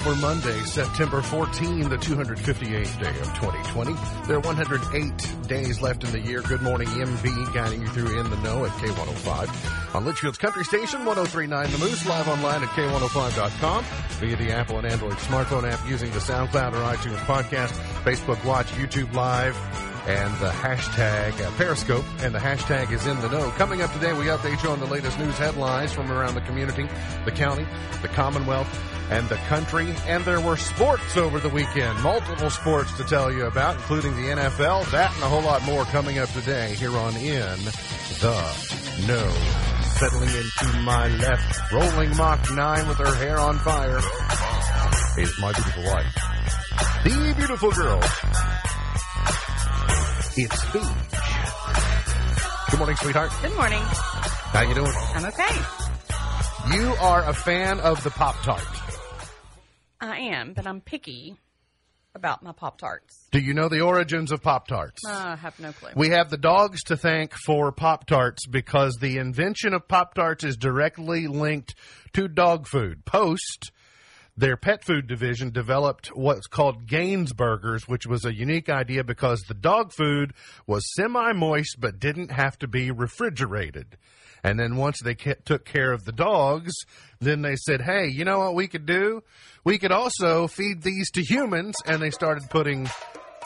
for Monday, September 14, the 258th day of 2020. There are 108 days left in the year. Good morning, MB, guiding you through in the know at K105 on Leitchfield's Country Station, 1039 The Moose, live online at K105.com via the Apple and Android smartphone app using the SoundCloud or iTunes podcast, Facebook Watch, YouTube Live, and the hashtag uh, Periscope, and the hashtag is in the know. Coming up today, we update you on the latest news headlines from around the community, the county, the Commonwealth, and the country. And there were sports over the weekend, multiple sports to tell you about, including the NFL, that and a whole lot more coming up today here on In the Know. Settling into my left, rolling Mach 9 with her hair on fire, is my beautiful wife. The beautiful girl it's Beach. Good morning, sweetheart. Good morning. How you doing? I'm okay. You are a fan of the Pop Tart. I am, but I'm picky about my Pop Tarts. Do you know the origins of Pop Tarts? Uh, I have no clue. We have the dogs to thank for Pop Tarts because the invention of Pop Tarts is directly linked to dog food. Post their pet food division developed what's called Gaines Burgers, which was a unique idea because the dog food was semi moist but didn't have to be refrigerated. And then once they took care of the dogs, then they said, hey, you know what we could do? We could also feed these to humans. And they started putting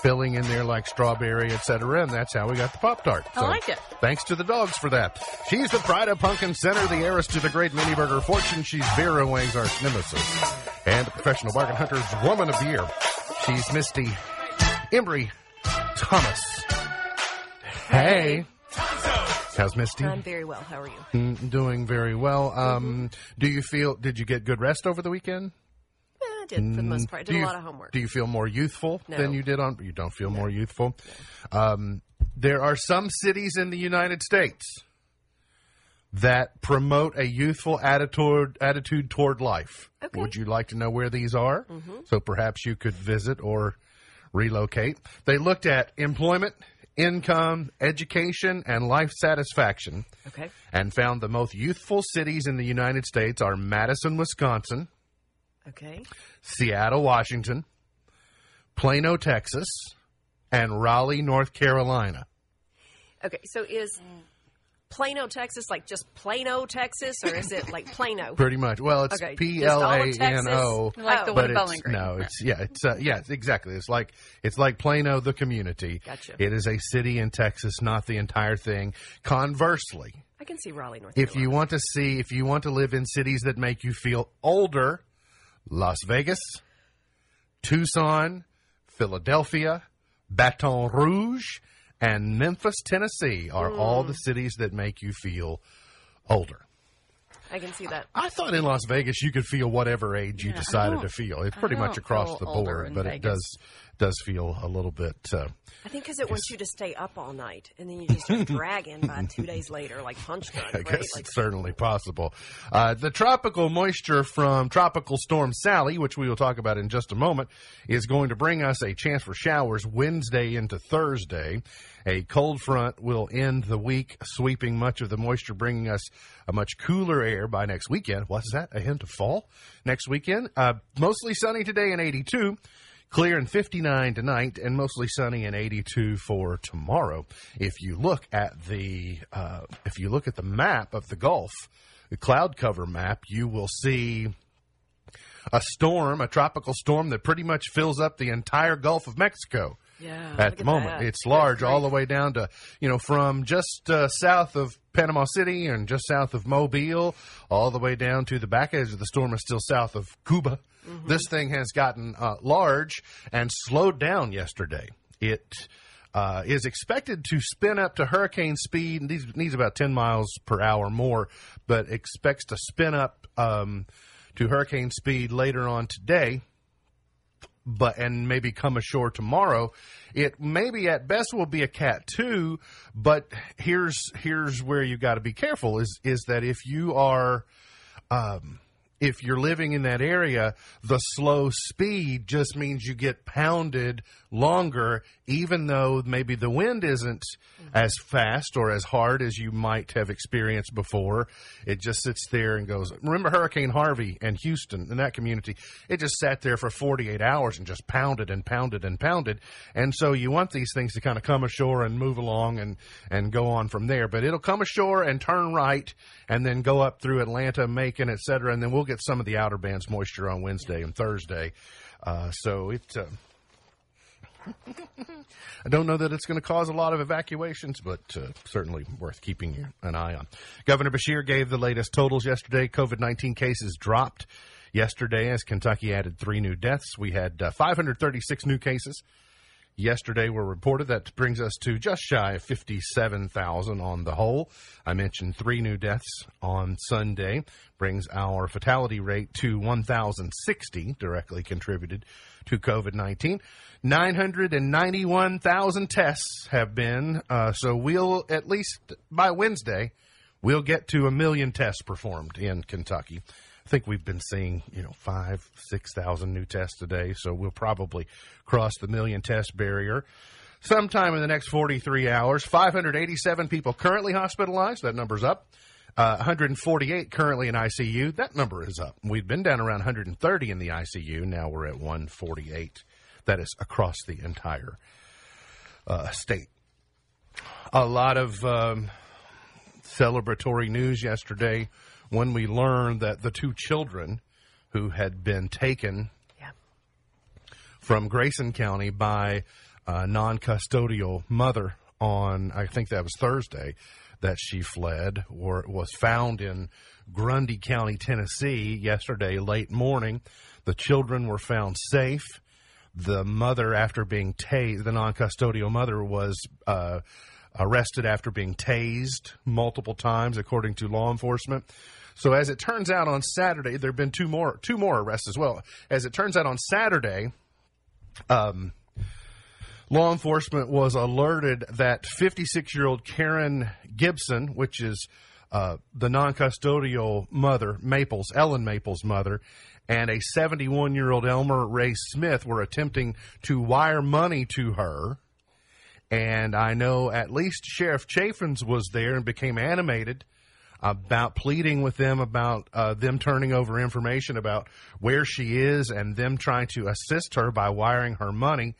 filling in there like strawberry, etc. And that's how we got the Pop Tart. So, I like it. Thanks to the dogs for that. She's the pride of Pumpkin Center, the heiress to the great mini burger fortune. She's Vera Wang's arch nemesis and the professional bargain hunter's woman of the year. She's Misty Embry Thomas. Hey. How's Misty? I'm very well. How are you? Mm, doing very well. Um, mm-hmm. Do you feel? Did you get good rest over the weekend? I did for the most part. I did you, a lot of homework. Do you feel more youthful no. than you did on? You don't feel no. more youthful. No. Um, there are some cities in the United States that promote a youthful attitude attitude toward life. Okay. Would you like to know where these are? Mm-hmm. So perhaps you could visit or relocate. They looked at employment, income, education, and life satisfaction. Okay. And found the most youthful cities in the United States are Madison, Wisconsin, Okay. Seattle, Washington, Plano, Texas, and Raleigh, North Carolina. Okay, so is Plano, Texas, like just Plano, Texas, or is it like Plano? Pretty much. Well, it's Okay, P just all of N Texas? Like the one But in it's, Bowling Green. no, it's yeah, it's uh, yeah, exactly. It's like it's like Plano, the community. Gotcha. It is a city in Texas, not the entire thing. Conversely, I can see Raleigh, North if Carolina. you want to see, if you want to live in cities that make you feel older, Las Vegas, Tucson, Philadelphia, Baton Rouge, and Memphis, Tennessee are all Hmm. the cities that make you feel older. I can see that. I thought in Las Vegas you could feel whatever age you Yeah, I decided to feel. It's pretty much across the board, but it does does feel a little bit. Uh, I think because it wants you to stay up all night, and then you just start dragging by two days later, like punch drunk, I right? guess Like, it's certainly possible. Uh, the tropical moisture from Tropical Storm Sally, which we will talk about in just a moment, is going to bring us a chance for showers Wednesday into Thursday. A cold front will end the week, sweeping much of the moisture, bringing us a much cooler air by next weekend. What's that? A hint of fall next weekend? Uh, mostly sunny today and 82. Clear and 59 tonight, and mostly sunny and 82 for tomorrow. If you look at the uh, if you look at the map of the Gulf, the cloud cover map, you will see a storm, a tropical storm that pretty much fills up the entire Gulf of Mexico yeah, at the moment. that. It's large all the way down to, you know, from just uh, south of Panama City and just south of Mobile, all the way down to the back edge of the storm is still south of Cuba. Mm-hmm. This thing has gotten uh, large and slowed down yesterday. It uh, is expected to spin up to hurricane speed, these needs about 10 miles per hour more, but expects to spin up um, to hurricane speed later on today but and maybe come ashore tomorrow. It maybe at best will be a cat two, but here's here's where you got to be careful is is that if you are um, if you're living in that area, the slow speed just means you get pounded longer, even though maybe the wind isn't mm-hmm. as fast or as hard as you might have experienced before. It just sits there and goes. Remember Hurricane Harvey and Houston and that community? It just sat there for 48 hours and just pounded and pounded and pounded. And so you want these things to kind of come ashore and move along and, and go on from there. But it'll come ashore and turn right and then go up through Atlanta, Macon, et cetera, and then we'll get some of the outer bands moisture on Wednesday and Thursday. Uh, so it. Uh, I don't know that it's going to cause a lot of evacuations, but uh, certainly worth keeping an eye on. Governor Beshear gave the latest totals yesterday. COVID 19 cases dropped yesterday as Kentucky added three new deaths. We had uh, 536 new cases yesterday were reported. That brings us to just shy of 57,000 on the whole. I mentioned three new deaths on Sunday, brings our fatality rate to 1,060 directly contributed to COVID 19. 991,000 tests have been, uh, so we'll, at least by Wednesday, we'll get to a million tests performed in Kentucky. I think we've been seeing, you know, five, 6,000 new tests a day. So we'll probably cross the million test barrier sometime in the next 43 hours. 587 people currently hospitalized. That number's up. Uh, 148 currently in ICU. That number is up. We've been down around 130 in the ICU. Now we're at 148. That is across the entire uh, state. A lot of um, celebratory news yesterday when we learned that the two children who had been taken yeah. from Grayson County by a non custodial mother on, I think that was Thursday, that she fled or was found in Grundy County, Tennessee, yesterday late morning. The children were found safe. The mother, after being tased, the non custodial mother was uh, arrested after being tased multiple times, according to law enforcement. So as it turns out on Saturday, there have been two more two more arrests as well. As it turns out on Saturday, um, law enforcement was alerted that 56 year old Karen Gibson, which is uh, the non custodial mother, Maples, Ellen Maples' mother, and a 71 year old Elmer Ray Smith were attempting to wire money to her. And I know at least Sheriff Chaffins was there and became animated about pleading with them about uh, them turning over information about where she is and them trying to assist her by wiring her money.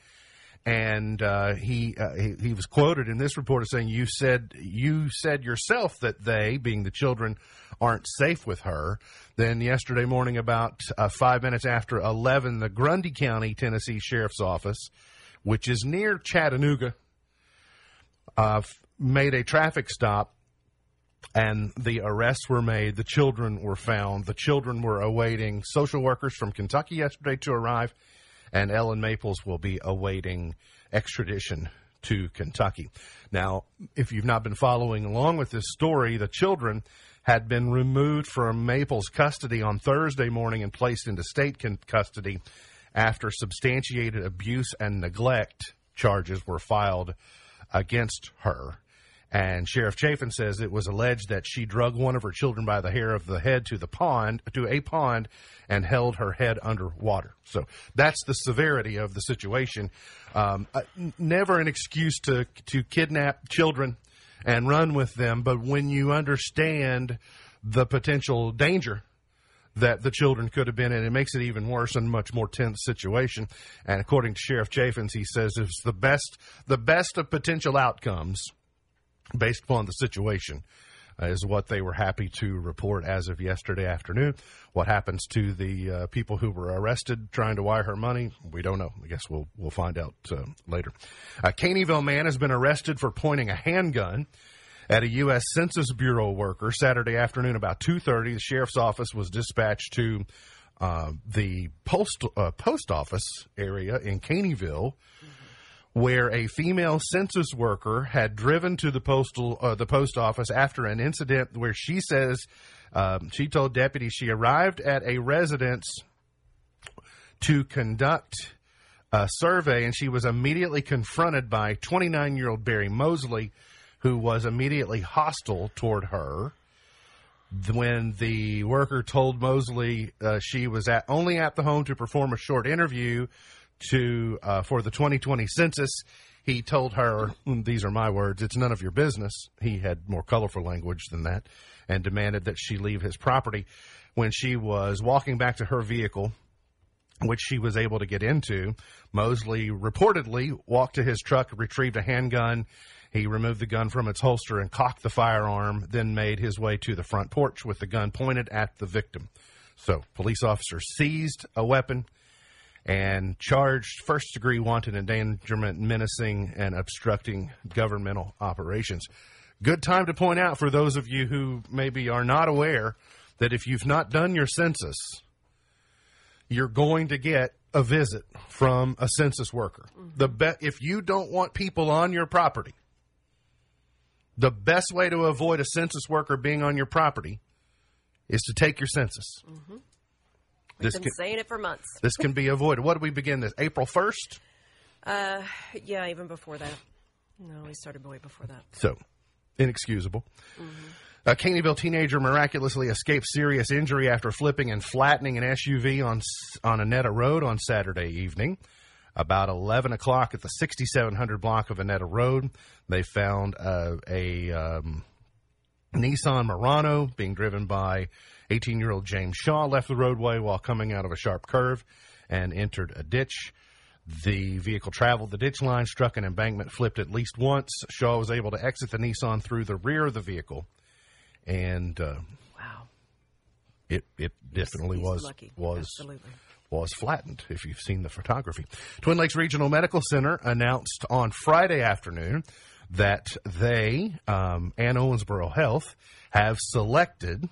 And uh, he, uh, he, he was quoted in this report as saying, "You said you said yourself that they, being the children, aren't safe with her." Then yesterday morning, about uh, five minutes after eleven, the Grundy County, Tennessee Sheriff's Office, which is near Chattanooga, uh, made a traffic stop and the arrests were made. The children were found. The children were awaiting social workers from Kentucky yesterday to arrive, and Ellen Maples will be awaiting extradition to Kentucky. Now, if you've not been following along with this story, the children had been removed from Maples' custody on Thursday morning and placed into state custody after substantiated abuse and neglect charges were filed against her. And Sheriff Chafin says it was alleged that she drug one of her children by the hair of the head to the pond, to a pond, and held her head underwater. So that's the severity of the situation. Um, uh, never an excuse to to kidnap children and run with them, but when you understand the potential danger that the children could have been in. It makes it even worse and much more tense situation. And according to Sheriff Chaffins, he says it's the best the best of potential outcomes based upon the situation. Uh, is what they were happy to report as of yesterday afternoon. What happens to the uh, people who were arrested trying to wire her money? We don't know. I guess we'll we'll find out uh, later. A Caneyville man has been arrested for pointing a handgun at a U.S. Census Bureau worker Saturday afternoon about two thirty. The sheriff's office was dispatched to uh, the post uh, post office area in Caneyville where a female census worker had driven to the postal uh, the post office after an incident where she says um, she told deputies she arrived at a residence to conduct a survey and she was immediately confronted by 29 year old Barry Mosley who was immediately hostile toward her. when the worker told Mosley uh, she was at only at the home to perform a short interview to uh, for the 2020 census, he told her, mm, "These are my words. It's none of your business." He had more colorful language than that, and demanded that she leave his property. When she was walking back to her vehicle, which she was able to get into, Mosley reportedly walked to his truck, retrieved a handgun. He removed the gun from its holster and cocked the firearm, then made his way to the front porch with the gun pointed at the victim. So, police officers seized a weapon and charged first degree wanton endangerment, menacing, and obstructing governmental operations. Good time to point out for those of you who maybe are not aware that if you've not done your census, you're going to get a visit from a census worker. Mm-hmm. The be- if you don't want people on your property, the best way to avoid a census worker being on your property is to take your census. This Been can, saying it for months. this can be avoided. What do we begin this? April 1st? Uh, yeah, even before that. No, we started way before that. So, inexcusable. A Caneyville teenager miraculously escaped serious injury after flipping and flattening an SUV on on Anetta Road on Saturday evening. About 11 o'clock at the 6700 block of Anetta Road, they found uh, a um, Nissan Murano being driven by 18 year old James Shaw left the roadway while coming out of a sharp curve and entered a ditch. The vehicle traveled the ditch line, struck an embankment, flipped at least once. Shaw was able to exit the Nissan through the rear of the vehicle, and uh, Wow. it it definitely He's was lucky. was Absolutely. Was flattened. If you've seen the photography, Twin Lakes Regional Medical Center announced on Friday afternoon that they um, and Owensboro Health have selected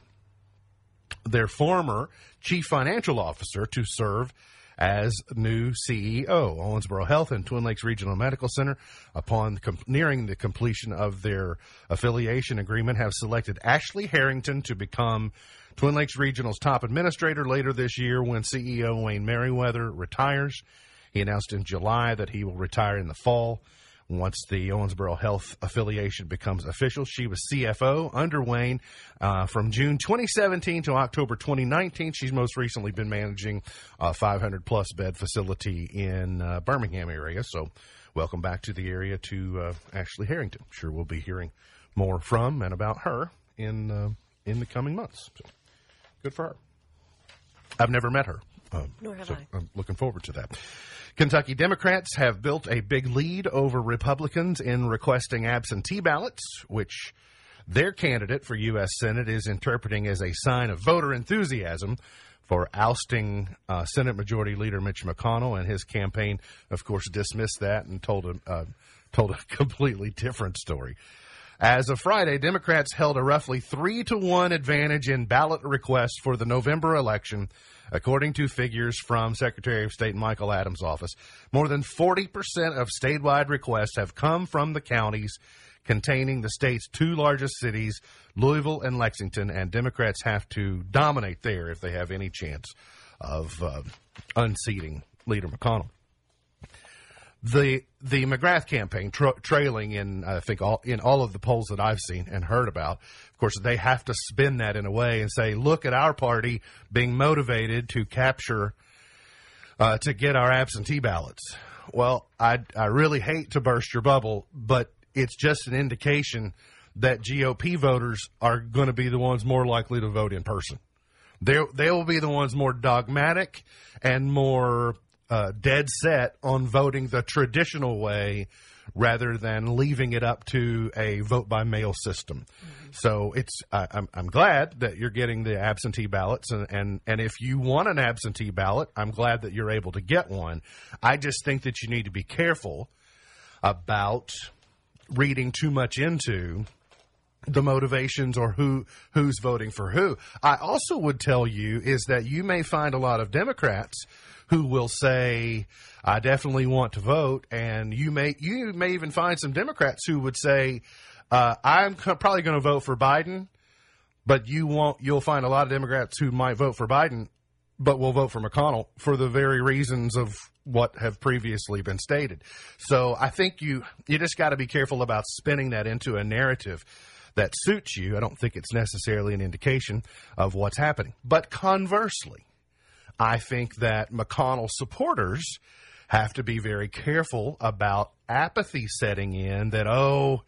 their former chief financial officer to serve as new CEO. Owensboro Health and Twin Lakes Regional Medical Center, upon com- nearing the completion of their affiliation agreement, have selected Ashley Harrington to become Twin Lakes Regional's top administrator later this year when CEO Wayne Merriweather retires. He announced in July that he will retire in the fall. Once the Owensboro Health affiliation becomes official, she was CFO under Wayne uh, from June 2017 to October 2019. She's most recently been managing a 500 plus bed facility in uh, Birmingham area. So, welcome back to the area to uh, Ashley Harrington. I'm Sure, we'll be hearing more from and about her in uh, in the coming months. So, good for her. I've never met her. Um, Nor have so I. I'm looking forward to that. Kentucky Democrats have built a big lead over Republicans in requesting absentee ballots, which their candidate for U.S. Senate is interpreting as a sign of voter enthusiasm for ousting uh, Senate Majority Leader Mitch McConnell. And his campaign, of course, dismissed that and told a, uh, told a completely different story. As of Friday, Democrats held a roughly three to one advantage in ballot requests for the November election, according to figures from Secretary of State Michael Adams' office. More than 40% of statewide requests have come from the counties containing the state's two largest cities, Louisville and Lexington, and Democrats have to dominate there if they have any chance of uh, unseating Leader McConnell the the McGrath campaign tra- trailing in I think all in all of the polls that I've seen and heard about. Of course, they have to spin that in a way and say, "Look at our party being motivated to capture uh, to get our absentee ballots." Well, I I really hate to burst your bubble, but it's just an indication that GOP voters are going to be the ones more likely to vote in person. They they will be the ones more dogmatic and more uh, dead set on voting the traditional way rather than leaving it up to a vote by mail system. So it's I, I'm I'm glad that you're getting the absentee ballots and, and and if you want an absentee ballot, I'm glad that you're able to get one. I just think that you need to be careful about reading too much into the motivations or who who's voting for who. I also would tell you is that you may find a lot of Democrats who will say I definitely want to vote and you may you may even find some Democrats who would say uh, I'm probably going to vote for Biden but you won't you'll find a lot of Democrats who might vote for Biden but will vote for McConnell for the very reasons of what have previously been stated. So I think you you just got to be careful about spinning that into a narrative that suits you, I don't think it's necessarily an indication of what's happening. But conversely, I think that McConnell supporters have to be very careful about apathy setting in that, oh,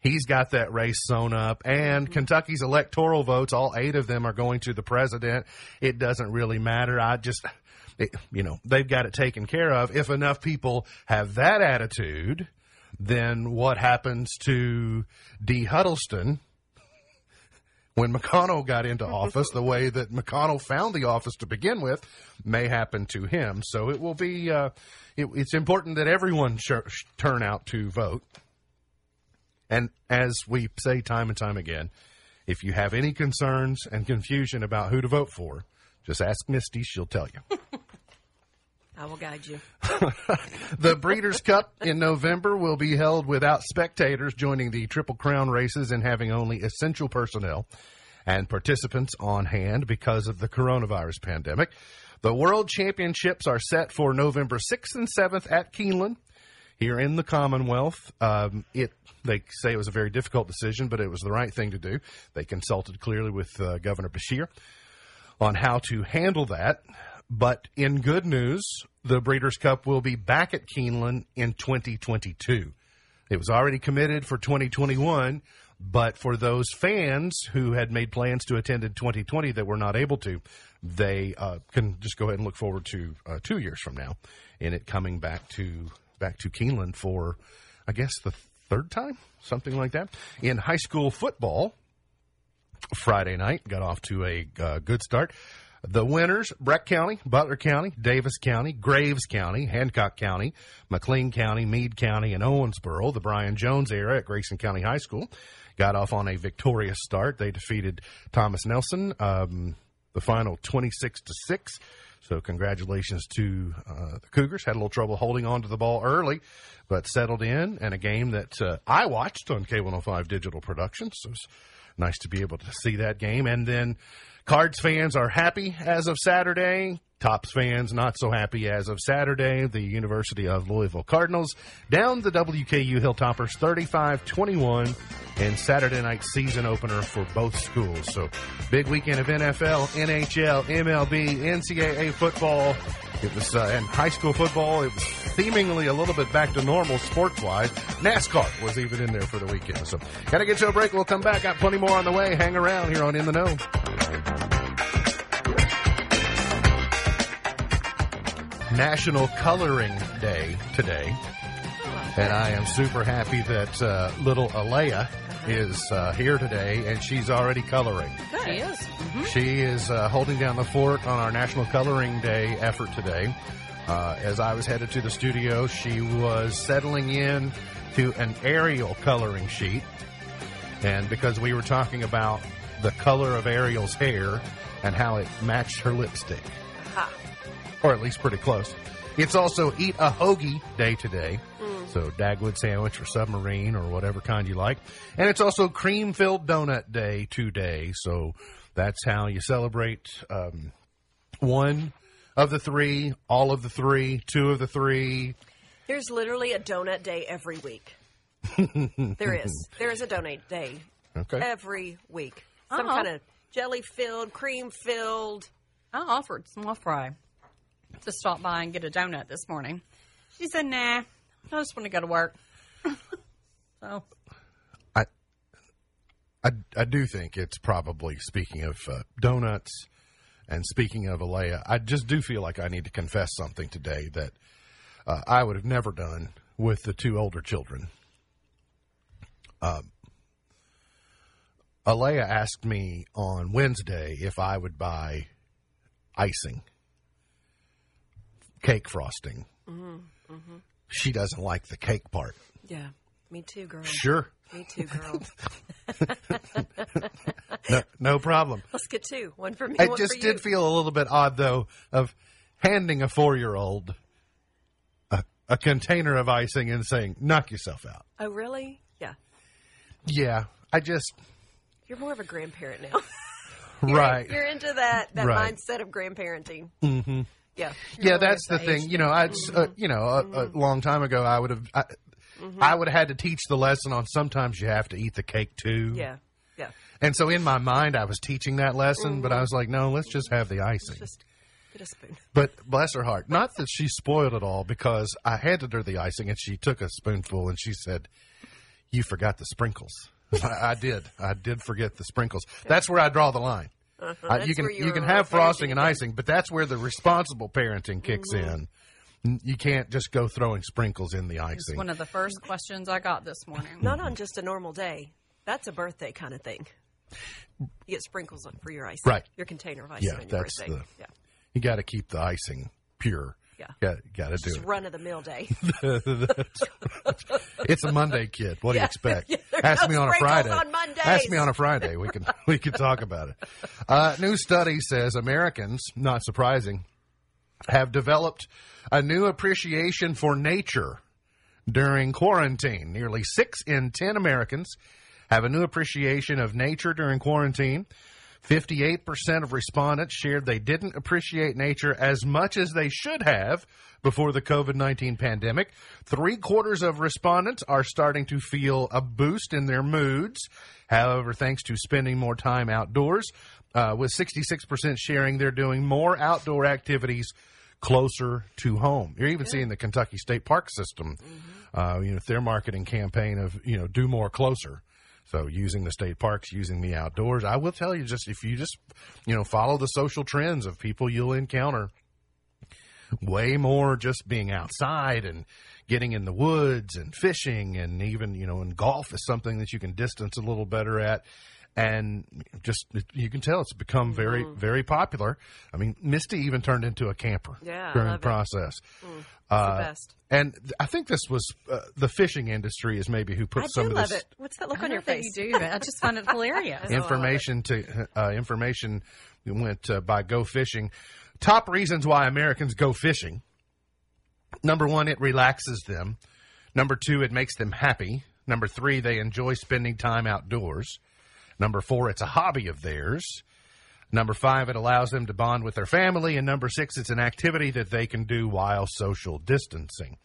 he's got that race sewn up and mm-hmm. Kentucky's electoral votes, all eight of them are going to the president. It doesn't really matter. I just, it, you know, they've got it taken care of. If enough people have that attitude, then what happens to Dee Huddleston when McConnell got into office, the way that McConnell found the office to begin with, may happen to him. So it will be. Uh, it, it's important that everyone sh- sh- turn out to vote. And as we say time and time again, if you have any concerns and confusion about who to vote for, just ask Misty; she'll tell you. I will guide you. the Breeders' Cup in November will be held without spectators joining the Triple Crown races and having only essential personnel and participants on hand because of the coronavirus pandemic. The World Championships are set for November 6th and 7th at Keeneland here in the Commonwealth. Um, it they say it was a very difficult decision, but it was the right thing to do. They consulted clearly with uh, Governor Beshear on how to handle that. But in good news, the Breeders' Cup will be back at Keeneland in 2022. It was already committed for 2021, but for those fans who had made plans to attend in 2020 that were not able to, they uh, can just go ahead and look forward to uh, two years from now in it coming back to back to Keeneland for, I guess, the third time, something like that. In high school football, Friday night got off to a uh, good start. The winners, Breck County, Butler County, Daviess County, Graves County, Hancock County, McLean County, Meade County, and Owensboro, the Brian Jones era at Grayson County High School, got off on a victorious start. They defeated Thomas Nelson, um, the final 26 to 6. So congratulations to uh, the Cougars. Had a little trouble holding on to the ball early, but settled in. And a game that uh, I watched on K105 Digital Productions. So nice to be able to see that game. And then Cards fans are happy as of Saturday. Tops fans not so happy as of Saturday. The University of Louisville Cardinals down the WKU Hilltoppers 35-21 in Saturday night season opener for both schools. So big weekend of NFL, NHL, MLB, NCAA football. It was uh, and high school football. It was seemingly a little bit back to normal sports wise. NASCAR was even in there for the weekend. So gotta get to a break. We'll come back. Got plenty more on the way. Hang around here on In the Know. National Coloring Day today. And I am super happy that uh, little Alea is uh, here today and she's already coloring. She is. She is uh, holding down the fort on our National Coloring Day effort today. Uh, as I was headed to the studio, she was settling in to an Ariel coloring sheet. And because we were talking about the color of Ariel's hair and how it matched her lipstick, Ha. Or at least pretty close. It's also Eat a Hoagie Day today. So Dagwood sandwich or submarine or whatever kind you like. And it's also cream filled donut day today. So that's how you celebrate um, one of the three, all of the three, two of the three. There's literally a donut day every week. there is. There is a donut day Okay. every week. Some Oh. kind of jelly filled, cream filled. I offered Small Fry to stop by and get a donut this morning. She said, nah, I just want to go to work. so, I, I, I do think it's probably, speaking of uh, donuts and speaking of Alea, I just do feel like I need to confess something today that uh, I would have never done with the two older children. Um, Alea asked me on Wednesday if I would buy icing, cake frosting. She doesn't like the cake part. Yeah. Me too, girl. Sure. Me too, girl. No, no problem. Let's get two. One for me, It one just did you. feel a little bit odd, though, of handing a four year old a, a container of icing and saying, knock yourself out. Oh, really? Yeah. Yeah, I just, You're more of a grandparent now. right. You're into that that Right. mindset of grandparenting. Mm-hmm. Yeah. yeah, You're that's the always thing. You know, I'd, uh, mm-hmm. you know, a, a mm-hmm. long time ago, I would have, I, mm-hmm. I would have had to teach the lesson on sometimes you have to eat the cake too. Yeah. Yeah. And so in my mind, I was teaching that lesson, but I was like, no, let's just have the icing. Just get a spoon. But bless her heart, not that she spoiled it all because I handed her the icing and she took a spoonful and she said, You forgot the sprinkles. I, I did. I did forget the sprinkles. That's where I draw the line. Uh, That's you can where you can uh, have frosting and icing, but that's where the responsible parenting kicks in. You can't just go throwing sprinkles in the It's icing. one of the first questions I got this morning. Not on just a normal day. That's a birthday kind of thing. You get sprinkles on- for your icing. Right. Your container of icing Yeah, on your that's birthday. the- yeah. You got to keep the icing pure. Yeah. Got got to do it. run of the mill day. It's a Monday, kid. What do you Yeah. expect? Yeah, Ask no me on a sprinkles Friday. on Mondays. Ask me on a Friday. We can we can talk about it. Uh, new study says Americans, not surprising, have developed a new appreciation for nature during quarantine. Nearly six in ten Americans have a new appreciation of nature during quarantine. 58% of respondents shared they didn't appreciate nature as much as they should have before the COVID 19 pandemic. Three quarters of respondents are starting to feel a boost in their moods. However, thanks to spending more time outdoors, uh, with 66% sharing they're doing more outdoor activities closer to home. You're even seeing the Kentucky State Park system, uh, you know, their marketing campaign of, you know, do more closer. So using the state parks, using the outdoors. I will tell you just if you just, you know, follow the social trends of people you'll encounter way more just being outside and getting in the woods and fishing and even, you know, and golf is something that you can distance a little better at. And just, you can tell it's become very, very popular. I mean, Misty even turned into a camper Yeah, during the love it. process. It's Uh, the best. And th- I think this was uh, the fishing industry is maybe who put I some do of love this it. What's that look I on your face? you do, but I just find it hilarious. I know, I information to uh, information went uh, by Go Fishing. Top reasons why Americans go fishing. Number one, it relaxes them. Number two, it makes them happy. Number three, they enjoy spending time outdoors. Number four, it's a hobby of theirs. Number five, it allows them to bond with their family. And number six, it's an activity that they can do while social distancing.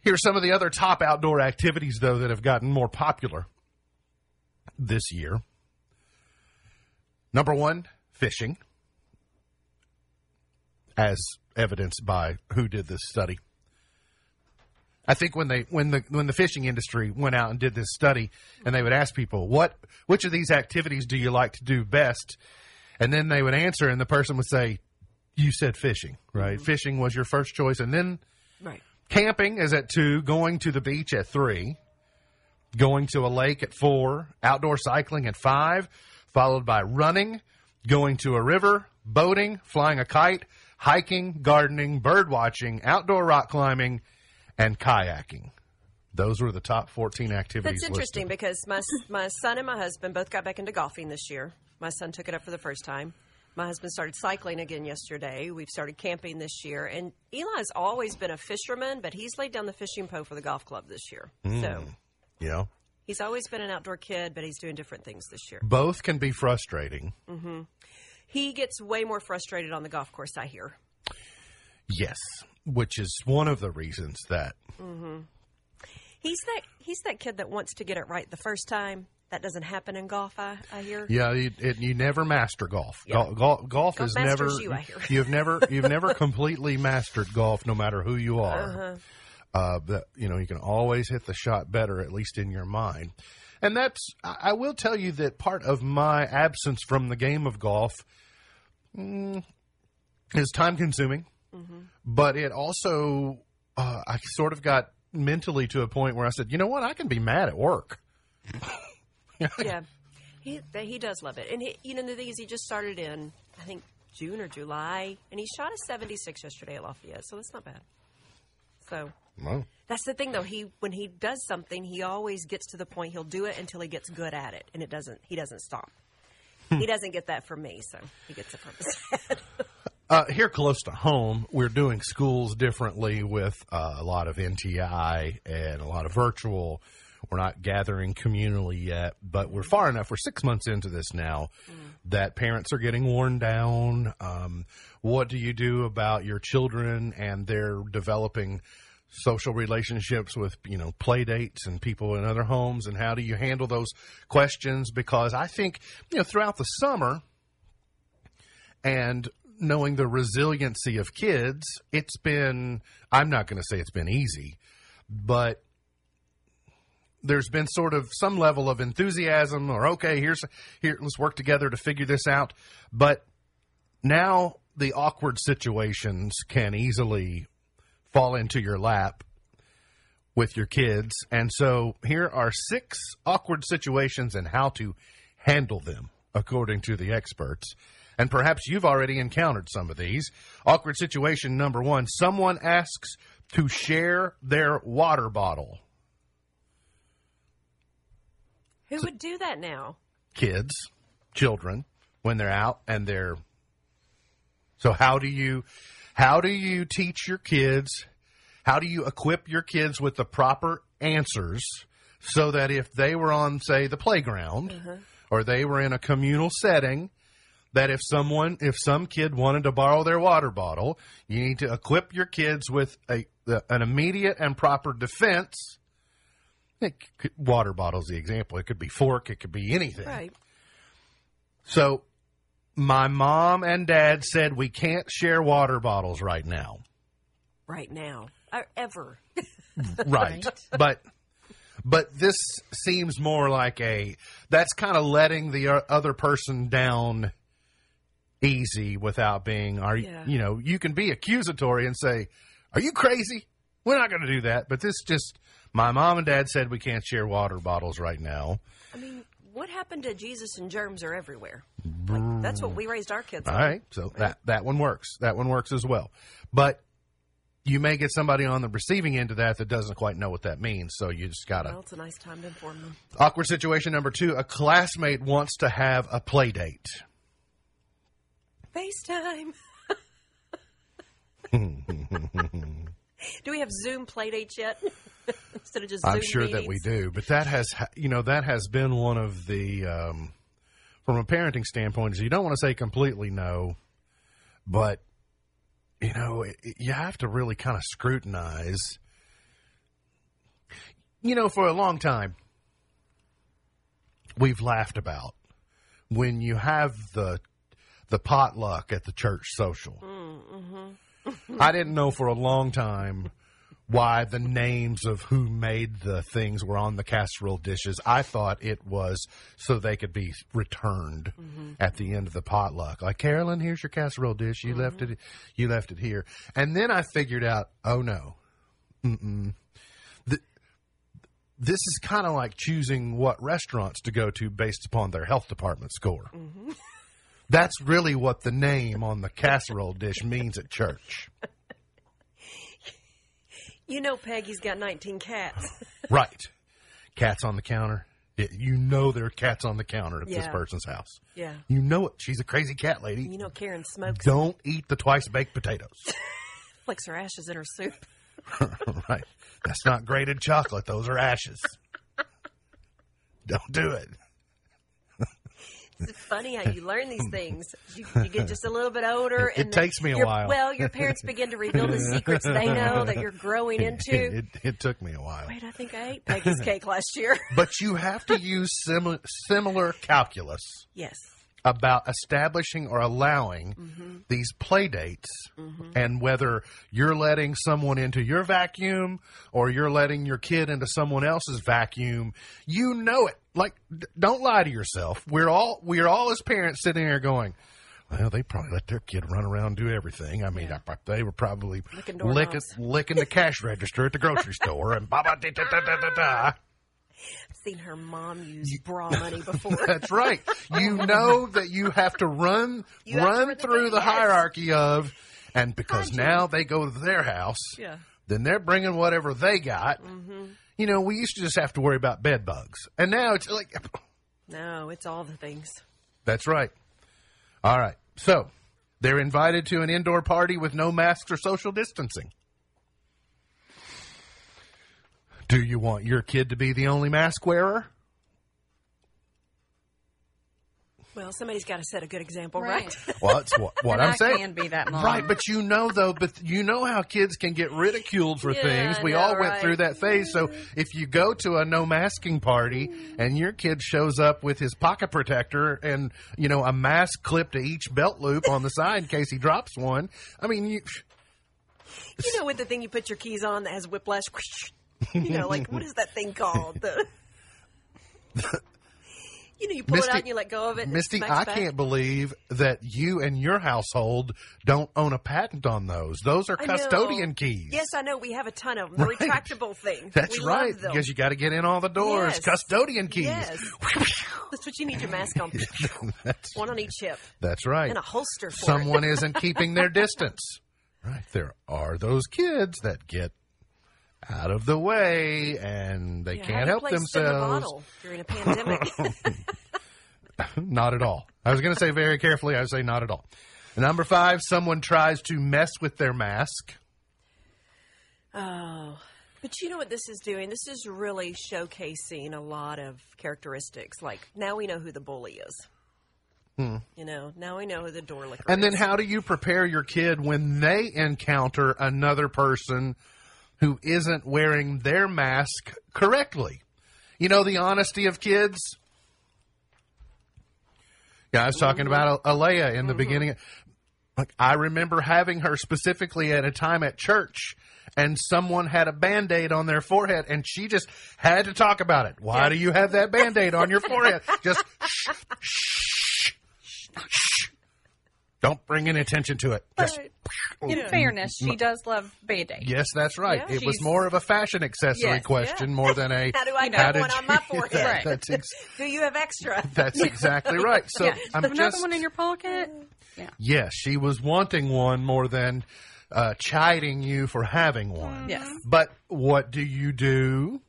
Here's some of the other top outdoor activities, though, that have gotten more popular this year. Number one, fishing, as evidenced by who did this study. I think when they when the when the fishing industry went out and did this study, and they would ask people what which of these activities do you like to do best, and then they would answer, and the person would say, "You said fishing, right? Mm-hmm. Fishing was your first choice, and then Right. Camping is at two, going to the beach at three, going to a lake at four, outdoor cycling at five, followed by running, going to a river, boating, flying a kite, hiking, gardening, bird watching, outdoor rock climbing, and kayaking. Those were the top 14 activities. That's interesting listed. because my my son and my husband both got back into golfing this year. My son took it up for the first time. My husband started cycling again yesterday. We've started camping this year, and Eli's always been a fisherman, but he's laid down the fishing pole for the golf club this year. Hmm. So Yeah. he's always been an outdoor kid, but he's doing different things this year. Both can be frustrating. Mm-hmm. He gets way more frustrated on the golf course. I hear. Yes. Which is one of the reasons that He's that he's that kid that wants to get it right the first time. That doesn't happen in golf. I, I hear. Yeah, you, it, you never master golf. Yeah. Golf, golf Golf is never you, you've never you've never completely mastered golf, no matter who you are. Uh-huh. uh but you know you can always hit the shot better, at least in your mind. And that's I I will tell you that part of my absence from the game of golf mm, is time consuming, Mm-hmm. but it also uh, I sort of got mentally to a point where I said, you know what, I can be mad at work. yeah, he he does love it, and he, you know the thing is, he just started in I think June or July, and he shot a seventy six yesterday at Lafayette, so that's not bad. So that's the thing, though. He when he does something, he always gets to the point he'll do it until he gets good at it, and it doesn't. He doesn't stop. he doesn't get that from me, so he gets it from his dad. Uh, here close to home, we're doing schools differently with uh, a lot of NTI and a lot of virtual. We're not gathering communally yet, but we're far enough. We're six months into this now that parents are getting worn down. Um, what do you do about your children and they're developing social relationships with you know play dates and people in other homes and how do you handle those questions because i think you know throughout the summer and knowing the resiliency of kids it's been i'm not going to say it's been easy but there's been sort of some level of enthusiasm or okay here's here let's work together to figure this out. But now the awkward situations can easily fall into your lap with your kids. And so here are six awkward situations and how to handle them according to the experts and perhaps you've already encountered some of these awkward situation number 1 someone asks to share their water bottle Who would do that now? kids, children, when they're out and they're. So how do you, how do you teach your kids? How do you equip your kids with the proper answers so that if they were on, say, the playground uh-huh. or they were in a communal setting, that if someone, if some kid wanted to borrow their water bottle, you need to equip your kids with a an immediate and proper defense. Could, water bottle's the example. It could be fork. It could be anything. Right. So my mom and dad said we can't share water bottles right now. Right now. Or ever. Right. but but this seems more like a that's kind of letting the other person down easy without being are Yeah. you know, you can be accusatory and say, "Are you crazy? We're not going to do that." But this just my mom and dad said we can't share water bottles right now. I mean, what happened to Jesus and germs are everywhere? Like, that's what we raised our kids All on. right, so that that one works. That one works as well. But you may get somebody on the receiving end of that that doesn't quite know what that means. So you just gotta Well, it's a nice time to inform them. awkward situation number two. A classmate wants to have a play date. FaceTime. do we have Zoom play dates yet? Instead of just Zoom I'm sure that we do, but that has you know that has been one of the um, from a parenting standpoint. Is you don't want to say completely no, but you know it, it- you have to really kind of scrutinize. You know, for a long time, we've laughed about when you have the the potluck at the church social. Mm-hmm. I didn't know for a long time why the names of who made the things were on the casserole dishes. I thought it was so they could be returned mm-hmm. at the end of the potluck. Like Carolyn, here's your casserole dish. You left mm-hmm. it. You left it here. And then I figured out, oh no, Mm-mm. Th- this is kind of like choosing what restaurants to go to based upon their health department score. That's really what the name on the casserole dish means at church. You know Peggy's got 19 cats. Right. Cats on the counter. It, you know there are cats on the counter at this person's house. yeah. You know it. She's a crazy cat lady. You know Karen smokes Don't eat the twice baked potatoes. flicks her ashes in her soup. right. That's not grated chocolate. Those are ashes. Don't do it. It's funny how you learn these things. You, you get just a little bit older. It and then takes me a while. Well, your parents begin to reveal the secrets they know that you're growing into. It, it, it took me a while. Wait, I think I ate Peggy's cake last year. But you have to use similar, similar calculus yes. About establishing or allowing mm-hmm. these play dates mm-hmm. and whether you're letting someone into your vacuum or you're letting your kid into someone else's vacuum you know it. Like d- don't lie to yourself. We're all we're all as parents sitting there going well, they probably let their kid run around and do everything. I mean, I, they were probably Licking licking, licking the cash register at the grocery store and ba da da da da da. I've seen her mom use bra money before. That's right. You know that you have to run You run the through the yes. hierarchy of, and because Hygiene. now they go to their house, yeah. then they're bringing whatever they got. Mm-hmm. You know, we used to just have to worry about bed bugs, and now it's like, No, it's all the things. that's right. All right, so they're invited to an indoor party with no masks or social distancing. Do you want your kid to be the only mask wearer? Well, somebody's got to set a good example, right? Right. Well, that's what, what And I'm I saying. can be that mom. Right, but you know though, but you know how kids can get ridiculed for Yeah, things. We know, all went right? through that phase. So mm-hmm. if you go to a no masking party and your kid shows up with his pocket protector and you know a mask clipped to each belt loop on the side in case he drops one, I mean, you, You know, with the thing you put your keys on that has whiplash. You know, like what is that thing called? The you know, you pull Misty- it out and you let go of it. Misty, I back. can't believe that you and your household don't own a patent on those. Those are custodian keys. Yes, I know. We have a ton of them. The Right. retractable thing. That's we right, because you got to get in all the doors. Yes. Custodian keys. Yes. That's what you need your mask on. One on each hip that's right. and a holster for it. Someone isn't keeping their distance. Right. There are those kids that get out of the way and they Yeah, can't help the themselves. during a pandemic. Not at all. I was going to say very carefully, I would say not at all. Number five, someone tries to mess with their mask. Oh. But you know what this is doing? This is really showcasing a lot of characteristics. Like now we know who the bully is. You know, now we know who the door licker Hmm. And then how do you prepare your kid when they encounter another person who isn't wearing their mask correctly? You know, the honesty of kids. Yeah, I was talking about mm-hmm. Alea in the mm-hmm. beginning. Like I remember having her specifically at a time at church and someone had a band-aid on their forehead and she just had to talk about it. Why Yeah. do you have that band-aid on your forehead? Just shh, shh, shh. Don't bring any attention to it. Just In mm. fairness, she mm. does love Band-Aid. Yes, that's right. Yeah. it was She's- more of a fashion accessory Yes, question yeah. more than a How do I know, get one on my forehead? Yeah, Right. That's ex- Do you have extra? that's exactly right. So yeah. I'm Another just one in your pocket? Uh, yeah. yes, she was wanting one more than uh, chiding you for having one. Mm-hmm. Yes. But what do you do?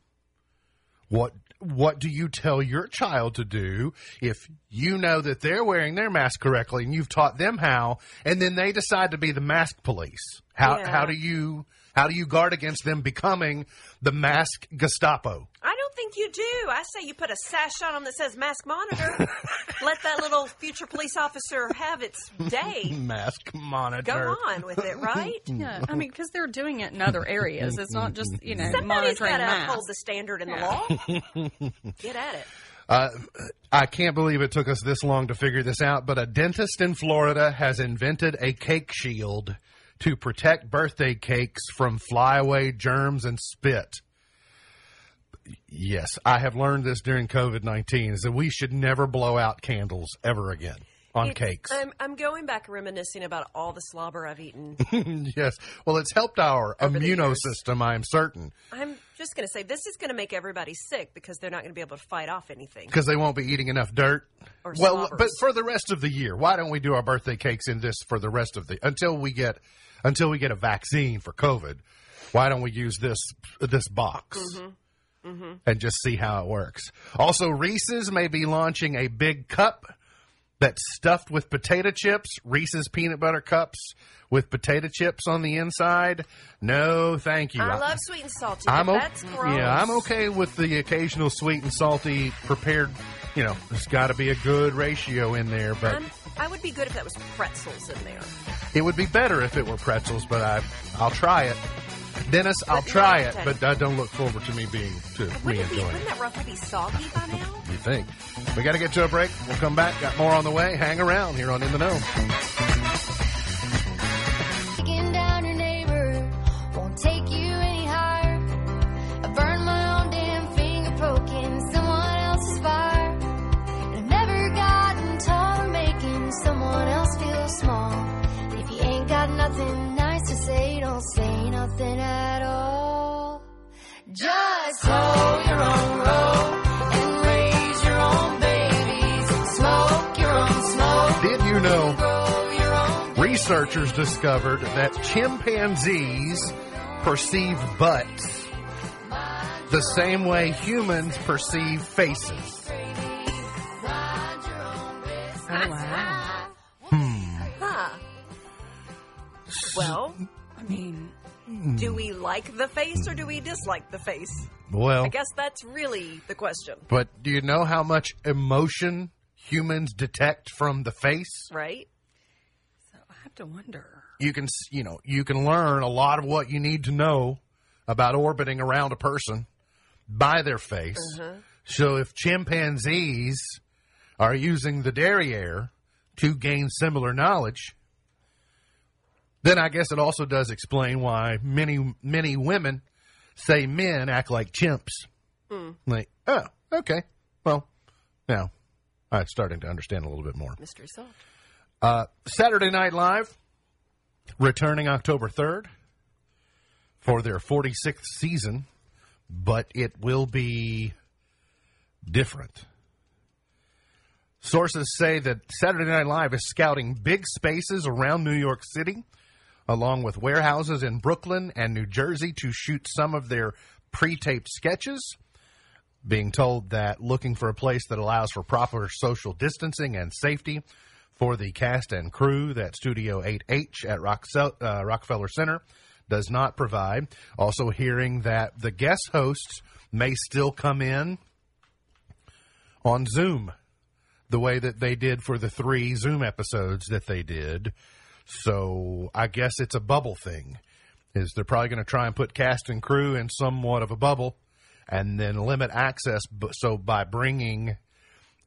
What what do you tell your child to do if you know that they're wearing their mask correctly and you've taught them how and then they decide to be the mask police? How Yeah. how do you how do you guard against them becoming the mask Gestapo? I think you do. I say you put a sash on them that says mask monitor. Let that little future police officer have its day. Mask monitor. Go on with it, right? Yeah, I mean, because they're doing it in other areas. It's not just you know Somebody's monitoring got to masks. uphold the standard in the law. Get at it. Uh, I can't believe it took us this long to figure this out, but a dentist in Florida has invented a cake shield to protect birthday cakes from flyaway germs and spit. Yes, I have learned this during COVID 19 is that we should never blow out candles ever again on It- cakes. I'm, I'm going back reminiscing about all the slobber I've eaten. yes. Well, it's helped our immunosystem, I'm certain, I'm just going to say this is going to make everybody sick because they're not going to be able to fight off anything. because they won't be eating enough dirt. Or well, slobbers. but for the rest of the year, why don't we do our birthday cakes in this for the rest of the until we get until we get a vaccine for COVID? Why don't we use this this box Mm-hmm. Mm-hmm. and just see how it works? Also, Reese's may be launching a big cup that's stuffed with potato chips. Reese's peanut butter cups with potato chips on the inside. No, thank you. I love sweet and salty. I'm o- that's gross. yeah, I'm okay with the occasional sweet and salty prepared. You know, there's got to be a good ratio in there, but I'm, I would be good if that was pretzels in there. it would be better if it were pretzels. But I, I'll try it. Dennis, I'll try it, but I don't look forward to me being to me Wouldn't, it be, enjoying wouldn't it. that roughly be soggy by now? You think? We got to get to a break. We'll come back. Got more on the way. Hang around here on In the Know. Researchers discovered that chimpanzees perceive butts the same way humans perceive faces. Oh wow! Hmm. Huh. Well, I mean, hmm. do we like the face or do we dislike the face? Well, I guess that's really the question. but do you know how much emotion humans detect from the face. Right? So I have to wonder. You can, you know, you can learn a lot of what you need to know about orbiting around a person by their face. Uh-huh. So if chimpanzees are using the derriere to gain similar knowledge, then I guess it also does explain why many many women say men act like chimps. Mm. Like, oh, okay, well, now I'm starting to understand a little bit more. Mystery solved. Uh, Saturday Night Live returning October 3rd for their 46th season, but it will be different. Sources say that Saturday Night Live is scouting big spaces around New York City, along with warehouses in Brooklyn and New Jersey, to shoot some of their pre taped sketches. Being told that looking for a place that allows for proper social distancing and safety for the cast and crew that Studio 8H at Roxel- uh, Rockefeller Center does not provide. Also, hearing that the guest hosts may still come in on Zoom the way that they did for the three Zoom episodes that they did. So I guess it's a bubble thing. Is they're probably going to try and put cast and crew in somewhat of a bubble, and then limit access. So by bringing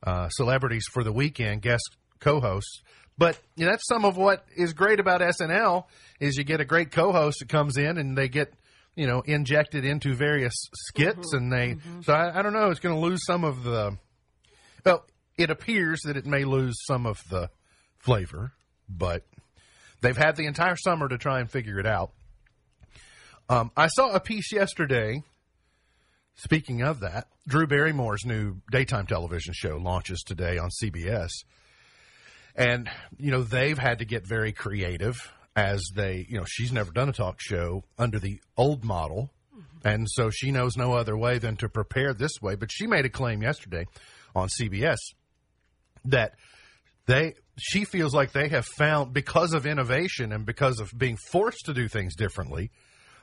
uh, celebrities for the weekend, guest co-hosts. But you know, that's some of what is great about SNL is you get a great co-host that comes in and they get you know injected into various skits and they. So I, I don't know. It's going to lose some of the. Well, it appears that it may lose some of the flavor, but they've had the entire summer to try and figure it out. Um, I saw a piece yesterday. Speaking of that, Drew Barrymore's new daytime television show launches today on CBS. And, you know, they've had to get very creative as they, you know, she's never done a talk show under the old model. And so she knows no other way than to prepare this way. But she made a claim yesterday on CBS that they she feels like they have found because of innovation and because of being forced to do things differently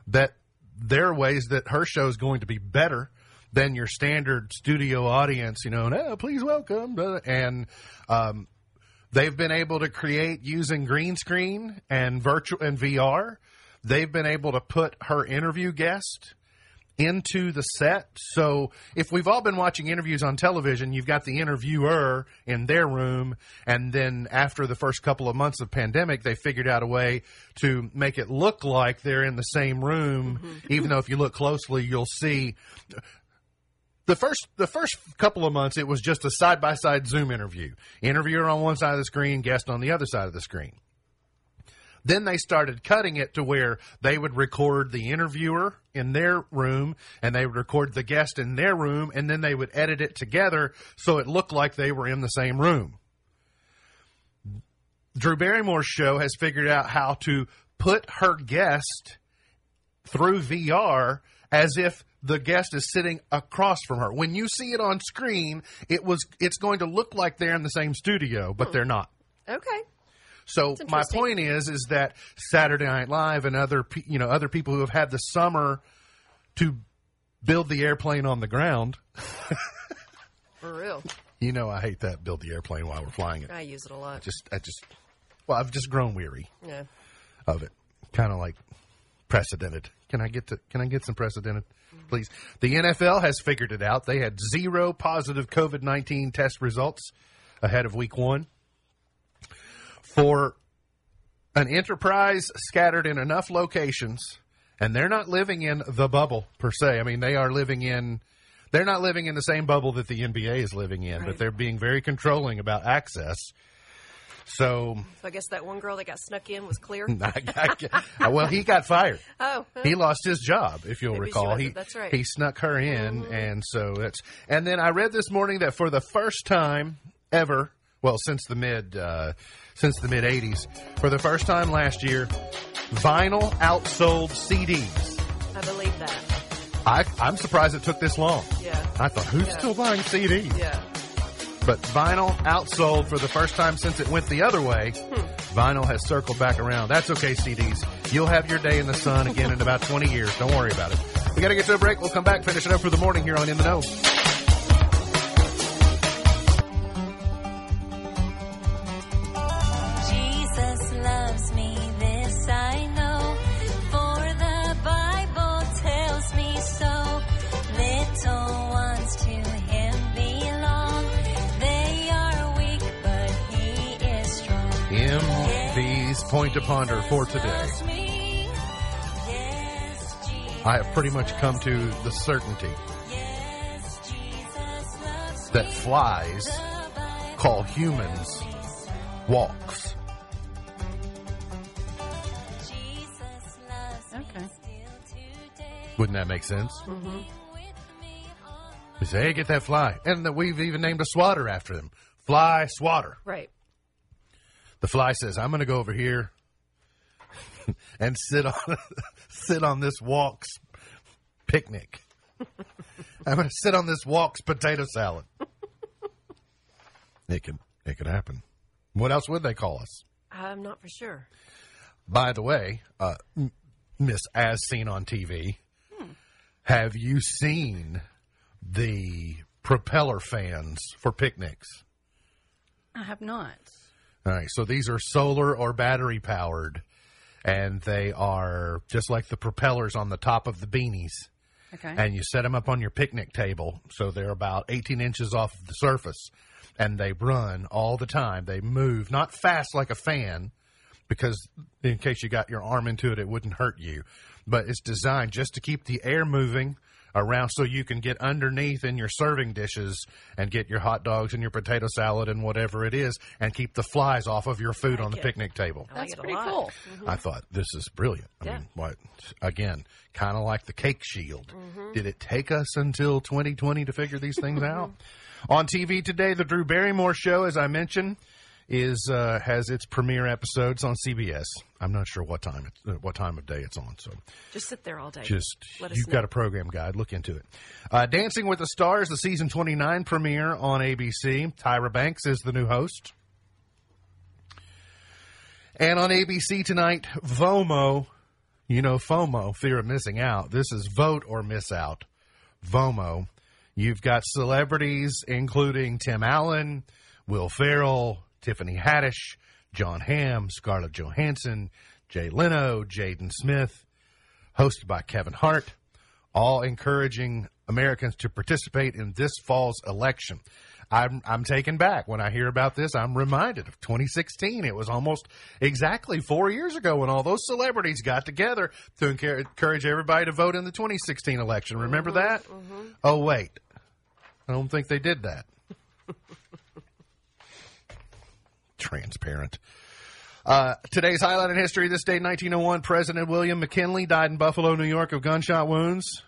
that there are ways that her show is going to be better than your standard studio audience you know and, "Oh, please welcome and um, they've been able to create using green screen and virtual and VR they've been able to put her interview guest into the set. So if we've all been watching interviews on television, you've got the interviewer in their room, and then after the first couple of months of pandemic, they figured out a way to make it look like they're in the same room, mm-hmm. even though if you look closely, you'll see. The first the first couple of months, it was just a side by side Zoom interview. Interviewer on one side of the screen, guest on the other side of the screen. Then they started cutting it to where they would record the interviewer in their room and they would record the guest in their room and then they would edit it together so it looked like they were in the same room. Drew Barrymore's show has figured out how to put her guest through VR as if the guest is sitting across from her. When you see it on screen, it was it's going to look like they're in the same studio, but hmm. they're not. Okay. So my point is, is that Saturday Night Live and other, you know, other people who have had the summer to build the airplane on the ground. For real. You know, I hate that build the airplane while we're flying it. I use it a lot. Just, I just, well, I've just grown weary Yeah. of it. Kind of like precedented. Can I get to? Can I get some precedented, please? The NFL has figured it out. They had zero positive COVID nineteen test results ahead of Week One. For an enterprise scattered in enough locations, and they're not living in the bubble per se. I mean, they are living in. They're not living in the same bubble that the NBA is living in, but they're being very controlling about access. So, So I guess that one girl that got snuck in was clear. I, I, well, he got fired Oh, he lost his job if you'll Maybe recall he that's right. Mm-hmm. he snuck her in and so that's and then i read this morning that for the first time ever well since the mid uh, since the mid 80s for the first time last year vinyl outsold cds I believe that. I, i'm surprised it took this long Yeah. i thought who's Yeah. still buying cds Yeah. But vinyl outsold for the first time since it went the other way. Hmm. Vinyl has circled back around. That's okay, CDs. You'll have your day in the sun again in about 20 years. Don't worry about it. We got to get to a break. We'll come back, finish it up for the morning here on In the Know. Point to ponder for today. I have pretty much come to the certainty that flies call humans walks. Okay. Wouldn't that make sense? Mm-hmm. We say, hey, get that fly. And that we've even named a swatter after them. Fly swatter. Right. The fly says, I'm going to go over here and sit on sit on this walk's picnic. I'm going to sit on this walk's potato salad. It could it could happen. What else would they call us? I'm not for sure. By the way, uh, Miss As Seen on TV, have you seen the propeller fans for picnics? I have not. All right, so these are solar or battery powered, and they are just like the propellers on the top of the beanies. Okay. And you set them up on your picnic table, so they're about 18 inches off the surface, and they run all the time. They move, not fast like a fan, because in case you got your arm into it, it wouldn't hurt you. But it's designed just to keep the air moving around so you can get underneath in your serving dishes and get your hot dogs and your potato salad and whatever it is and keep the flies off of your food on the it. picnic table. I like That's it a pretty lot. cool. Mm-hmm. I thought this is brilliant. I Yeah. mean, what again? Kind of like the cake shield. Mm-hmm. Did it take us until 2020 to figure these things out? On TV today, the Drew Barrymore show, as I mentioned, is uh, has its premiere episodes on CBS. I'm not sure what time uh, what time of day it's on, so Just sit there all day. just you've know. got a program guide. Look into it. Uh, Dancing with the Stars, the season 29 premiere on ABC. Tyra Banks is the new host. And on ABC tonight, VOMO. You know FOMO, fear of missing out. This is vote or miss out. VOMO. You've got celebrities including Tim Allen, Will Ferrell, Tiffany Haddish, John Hamm, Scarlett Johansson, Jay Leno, Jaden Smith, hosted by Kevin Hart, all encouraging Americans to participate in this fall's election. I'm, I'm taken back when I hear about this. I'm reminded of 2016. It was almost exactly four years ago when all those celebrities got together to encourage everybody to vote in the 2016 election. Remember mm-hmm, that? Mm-hmm. Oh, wait. I don't think they did that. Transparent. Uh, today's highlight in history this day, 1901, President William McKinley died in Buffalo, New York, of gunshot wounds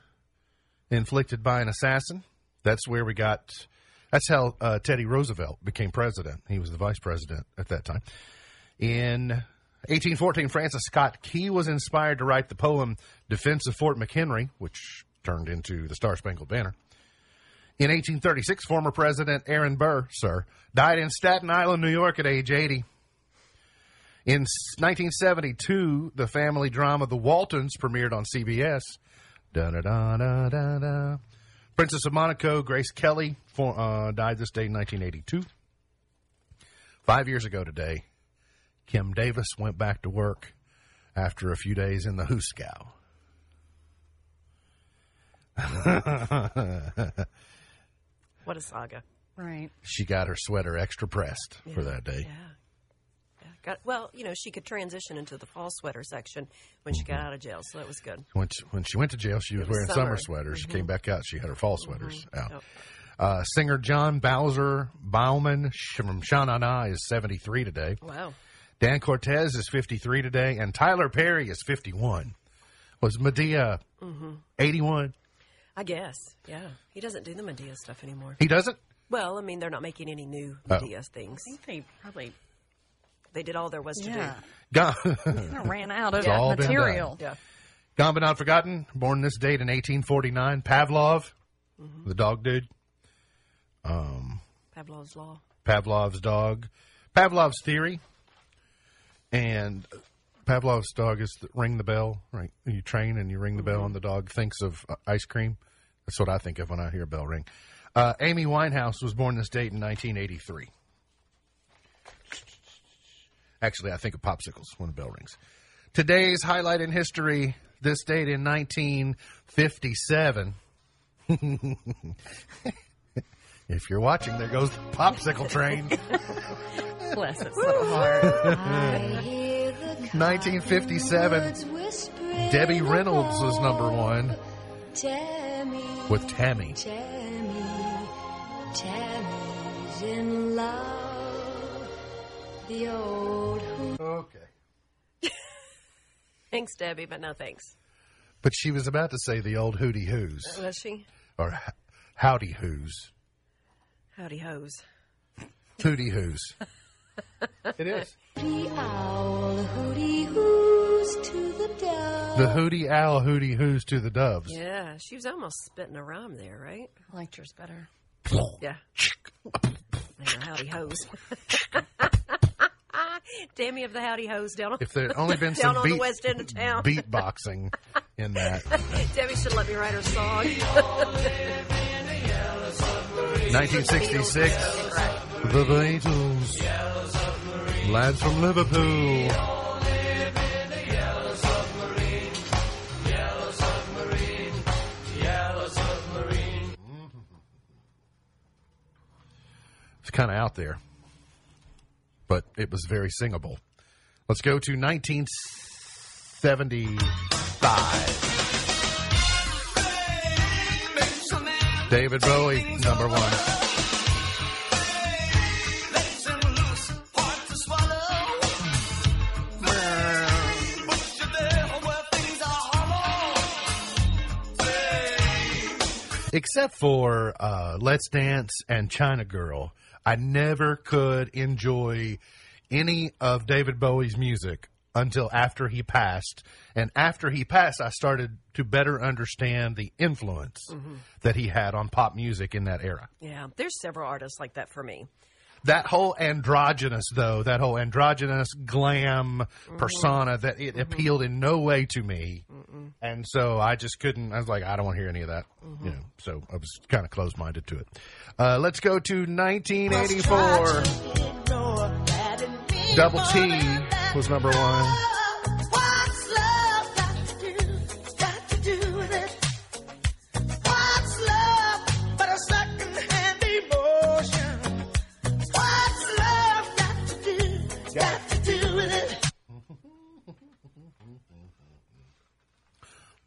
inflicted by an assassin. That's where we got. That's how uh, Teddy Roosevelt became president. He was the vice president at that time. In 1814, Francis Scott Key was inspired to write the poem Defense of Fort McHenry, which turned into the Star Spangled Banner. In 1836, former President Aaron Burr, sir, died in Staten Island, New York at age 80. In 1972, the family drama The Waltons premiered on CBS. Da da da da da da. Princess of Monaco, Grace Kelly, for, uh, died this day in 1982. Five years ago today, Kim Davis went back to work after a few days in the Huskow. What a saga. Right. She got her sweater extra pressed for that day. Yeah. yeah. Got, well, you know, she could transition into the fall sweater section when she got Mm-hmm. out of jail, so that was good. When she, when she went to jail, she was, was wearing summer. summer sweaters. She came back out. She had her fall sweaters out. Yep. Uh, singer Jon Bowzer Bauman sh- from Sha Na Na is 73 today. Wow. Dan Cortese is 53 today. And Tyler Perry is 51. Was Madea 81? I guess. Yeah. He doesn't do the Madea stuff anymore. He doesn't? Well, I mean, they're not making any new Oh. Madea things. I think they probably They did all there was to yeah Gone, kinda ran out of all been material. do. Yeah. gone but not forgotten. Born this date in 1849. Pavlov, mm-hmm. the dog dude. Um, Pavlov's Law. Pavlov's dog. Pavlov's theory. And Pavlov's dog is the, ring the bell, right? You train and you ring the bell, mm-hmm. and the dog thinks of uh, ice cream. That's what I think of when I hear a bell ring. Uh, Amy Winehouse was born this date in 1983. Actually, I think of popsicles when the bell rings. Today's highlight in history this date in 1957. if you're watching, there goes the popsicle train. Bless its little heart. I hear the 1957, Debbie Reynolds was number one Tammy, with Tammy. Tammy, Tammy's in love. The old Okay. Thanks, Debbie, but no thanks. But she was about to say the old hooty hoos Was she? or h- howdy hoos. Howdy hoes. Hooty hoos. it is. the owl, hooty hoos to the dove. The hooty owl hooty hoos to the doves. Yeah, she was almost spitting a rhyme there, right? I liked yours better. Yeah. There, howdy hoes. Tammy of the howdy hoes down on, If there had only been down some on beat, the west end of town. beatboxing in that. Debbie should let me write her song. 1966, The Beatles. Lads from Liverpool. Kind of out there, but it was very singable. Let's go to 1975. David Bowie, number one. Except for uh, Let's Dance and China Girl, I never could enjoy any of David Bowie's music until after he passed. And after he passed, I started to better understand the influence mm-hmm. that he had on pop music in that era. yeah, there's several artists like that for me. That whole androgynous, though, that whole androgynous glam mm-hmm. persona, that it mm-hmm. appealed in no way to me, and so I just couldn't. I was like, I don't want to hear any of that, mm-hmm. you know. So I was kind of closed minded to it. Uh, let's go to 1984. Double T was number one.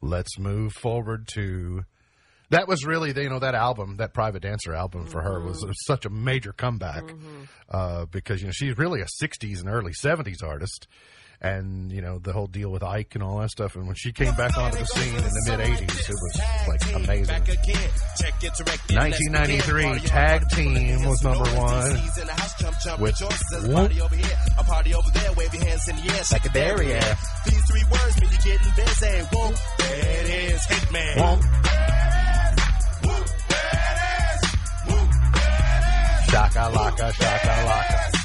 Let's move forward to. That was really, you know, that album, that Private Dancer album for her was, was such a major comeback uh, because you know she's really a '60s and early '70s artist, and you know the whole deal with Ike and all that stuff. And when she came back onto the scene in the mid '80s, it was like amazing. 1993 Tag Team was number one with Whoop. Psychedelia. These three words mean you're getting busy. Whoop, there it is, Hitman. There. Whoop, Shaka laka, shaka laka.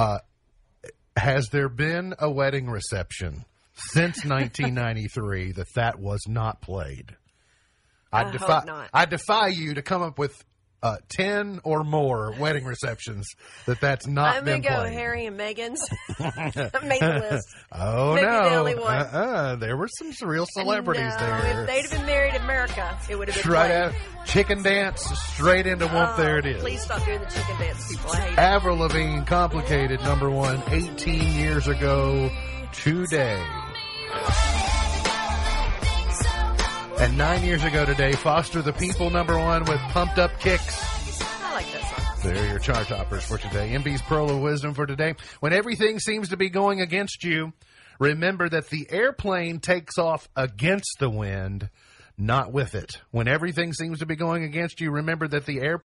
Uh, has there been a wedding reception since 1993 that that was not played? I, I defy. I defy you to come up with uh, ten or more wedding receptions that that's not I'm gonna go played. Harry and Meghan's. Made the list. Oh Maybe no! the. Uh-uh. There were some real celebrities no, there. If they'd have been married in America, it would have been Straight out, chicken dance, straight into whoop. Oh, there it is. Please stop doing the chicken dance, people. I hate. Avril Lavigne, complicated, number one, 18 years ago today. And nine years ago today, Foster the People, number one, with Pumped Up Kicks. I like that song. They're your chart toppers for today. MB's Pearl of Wisdom for today. When everything seems to be going against you, remember that the airplane takes off against the wind, not with it. When everything seems to be going against you, remember that the air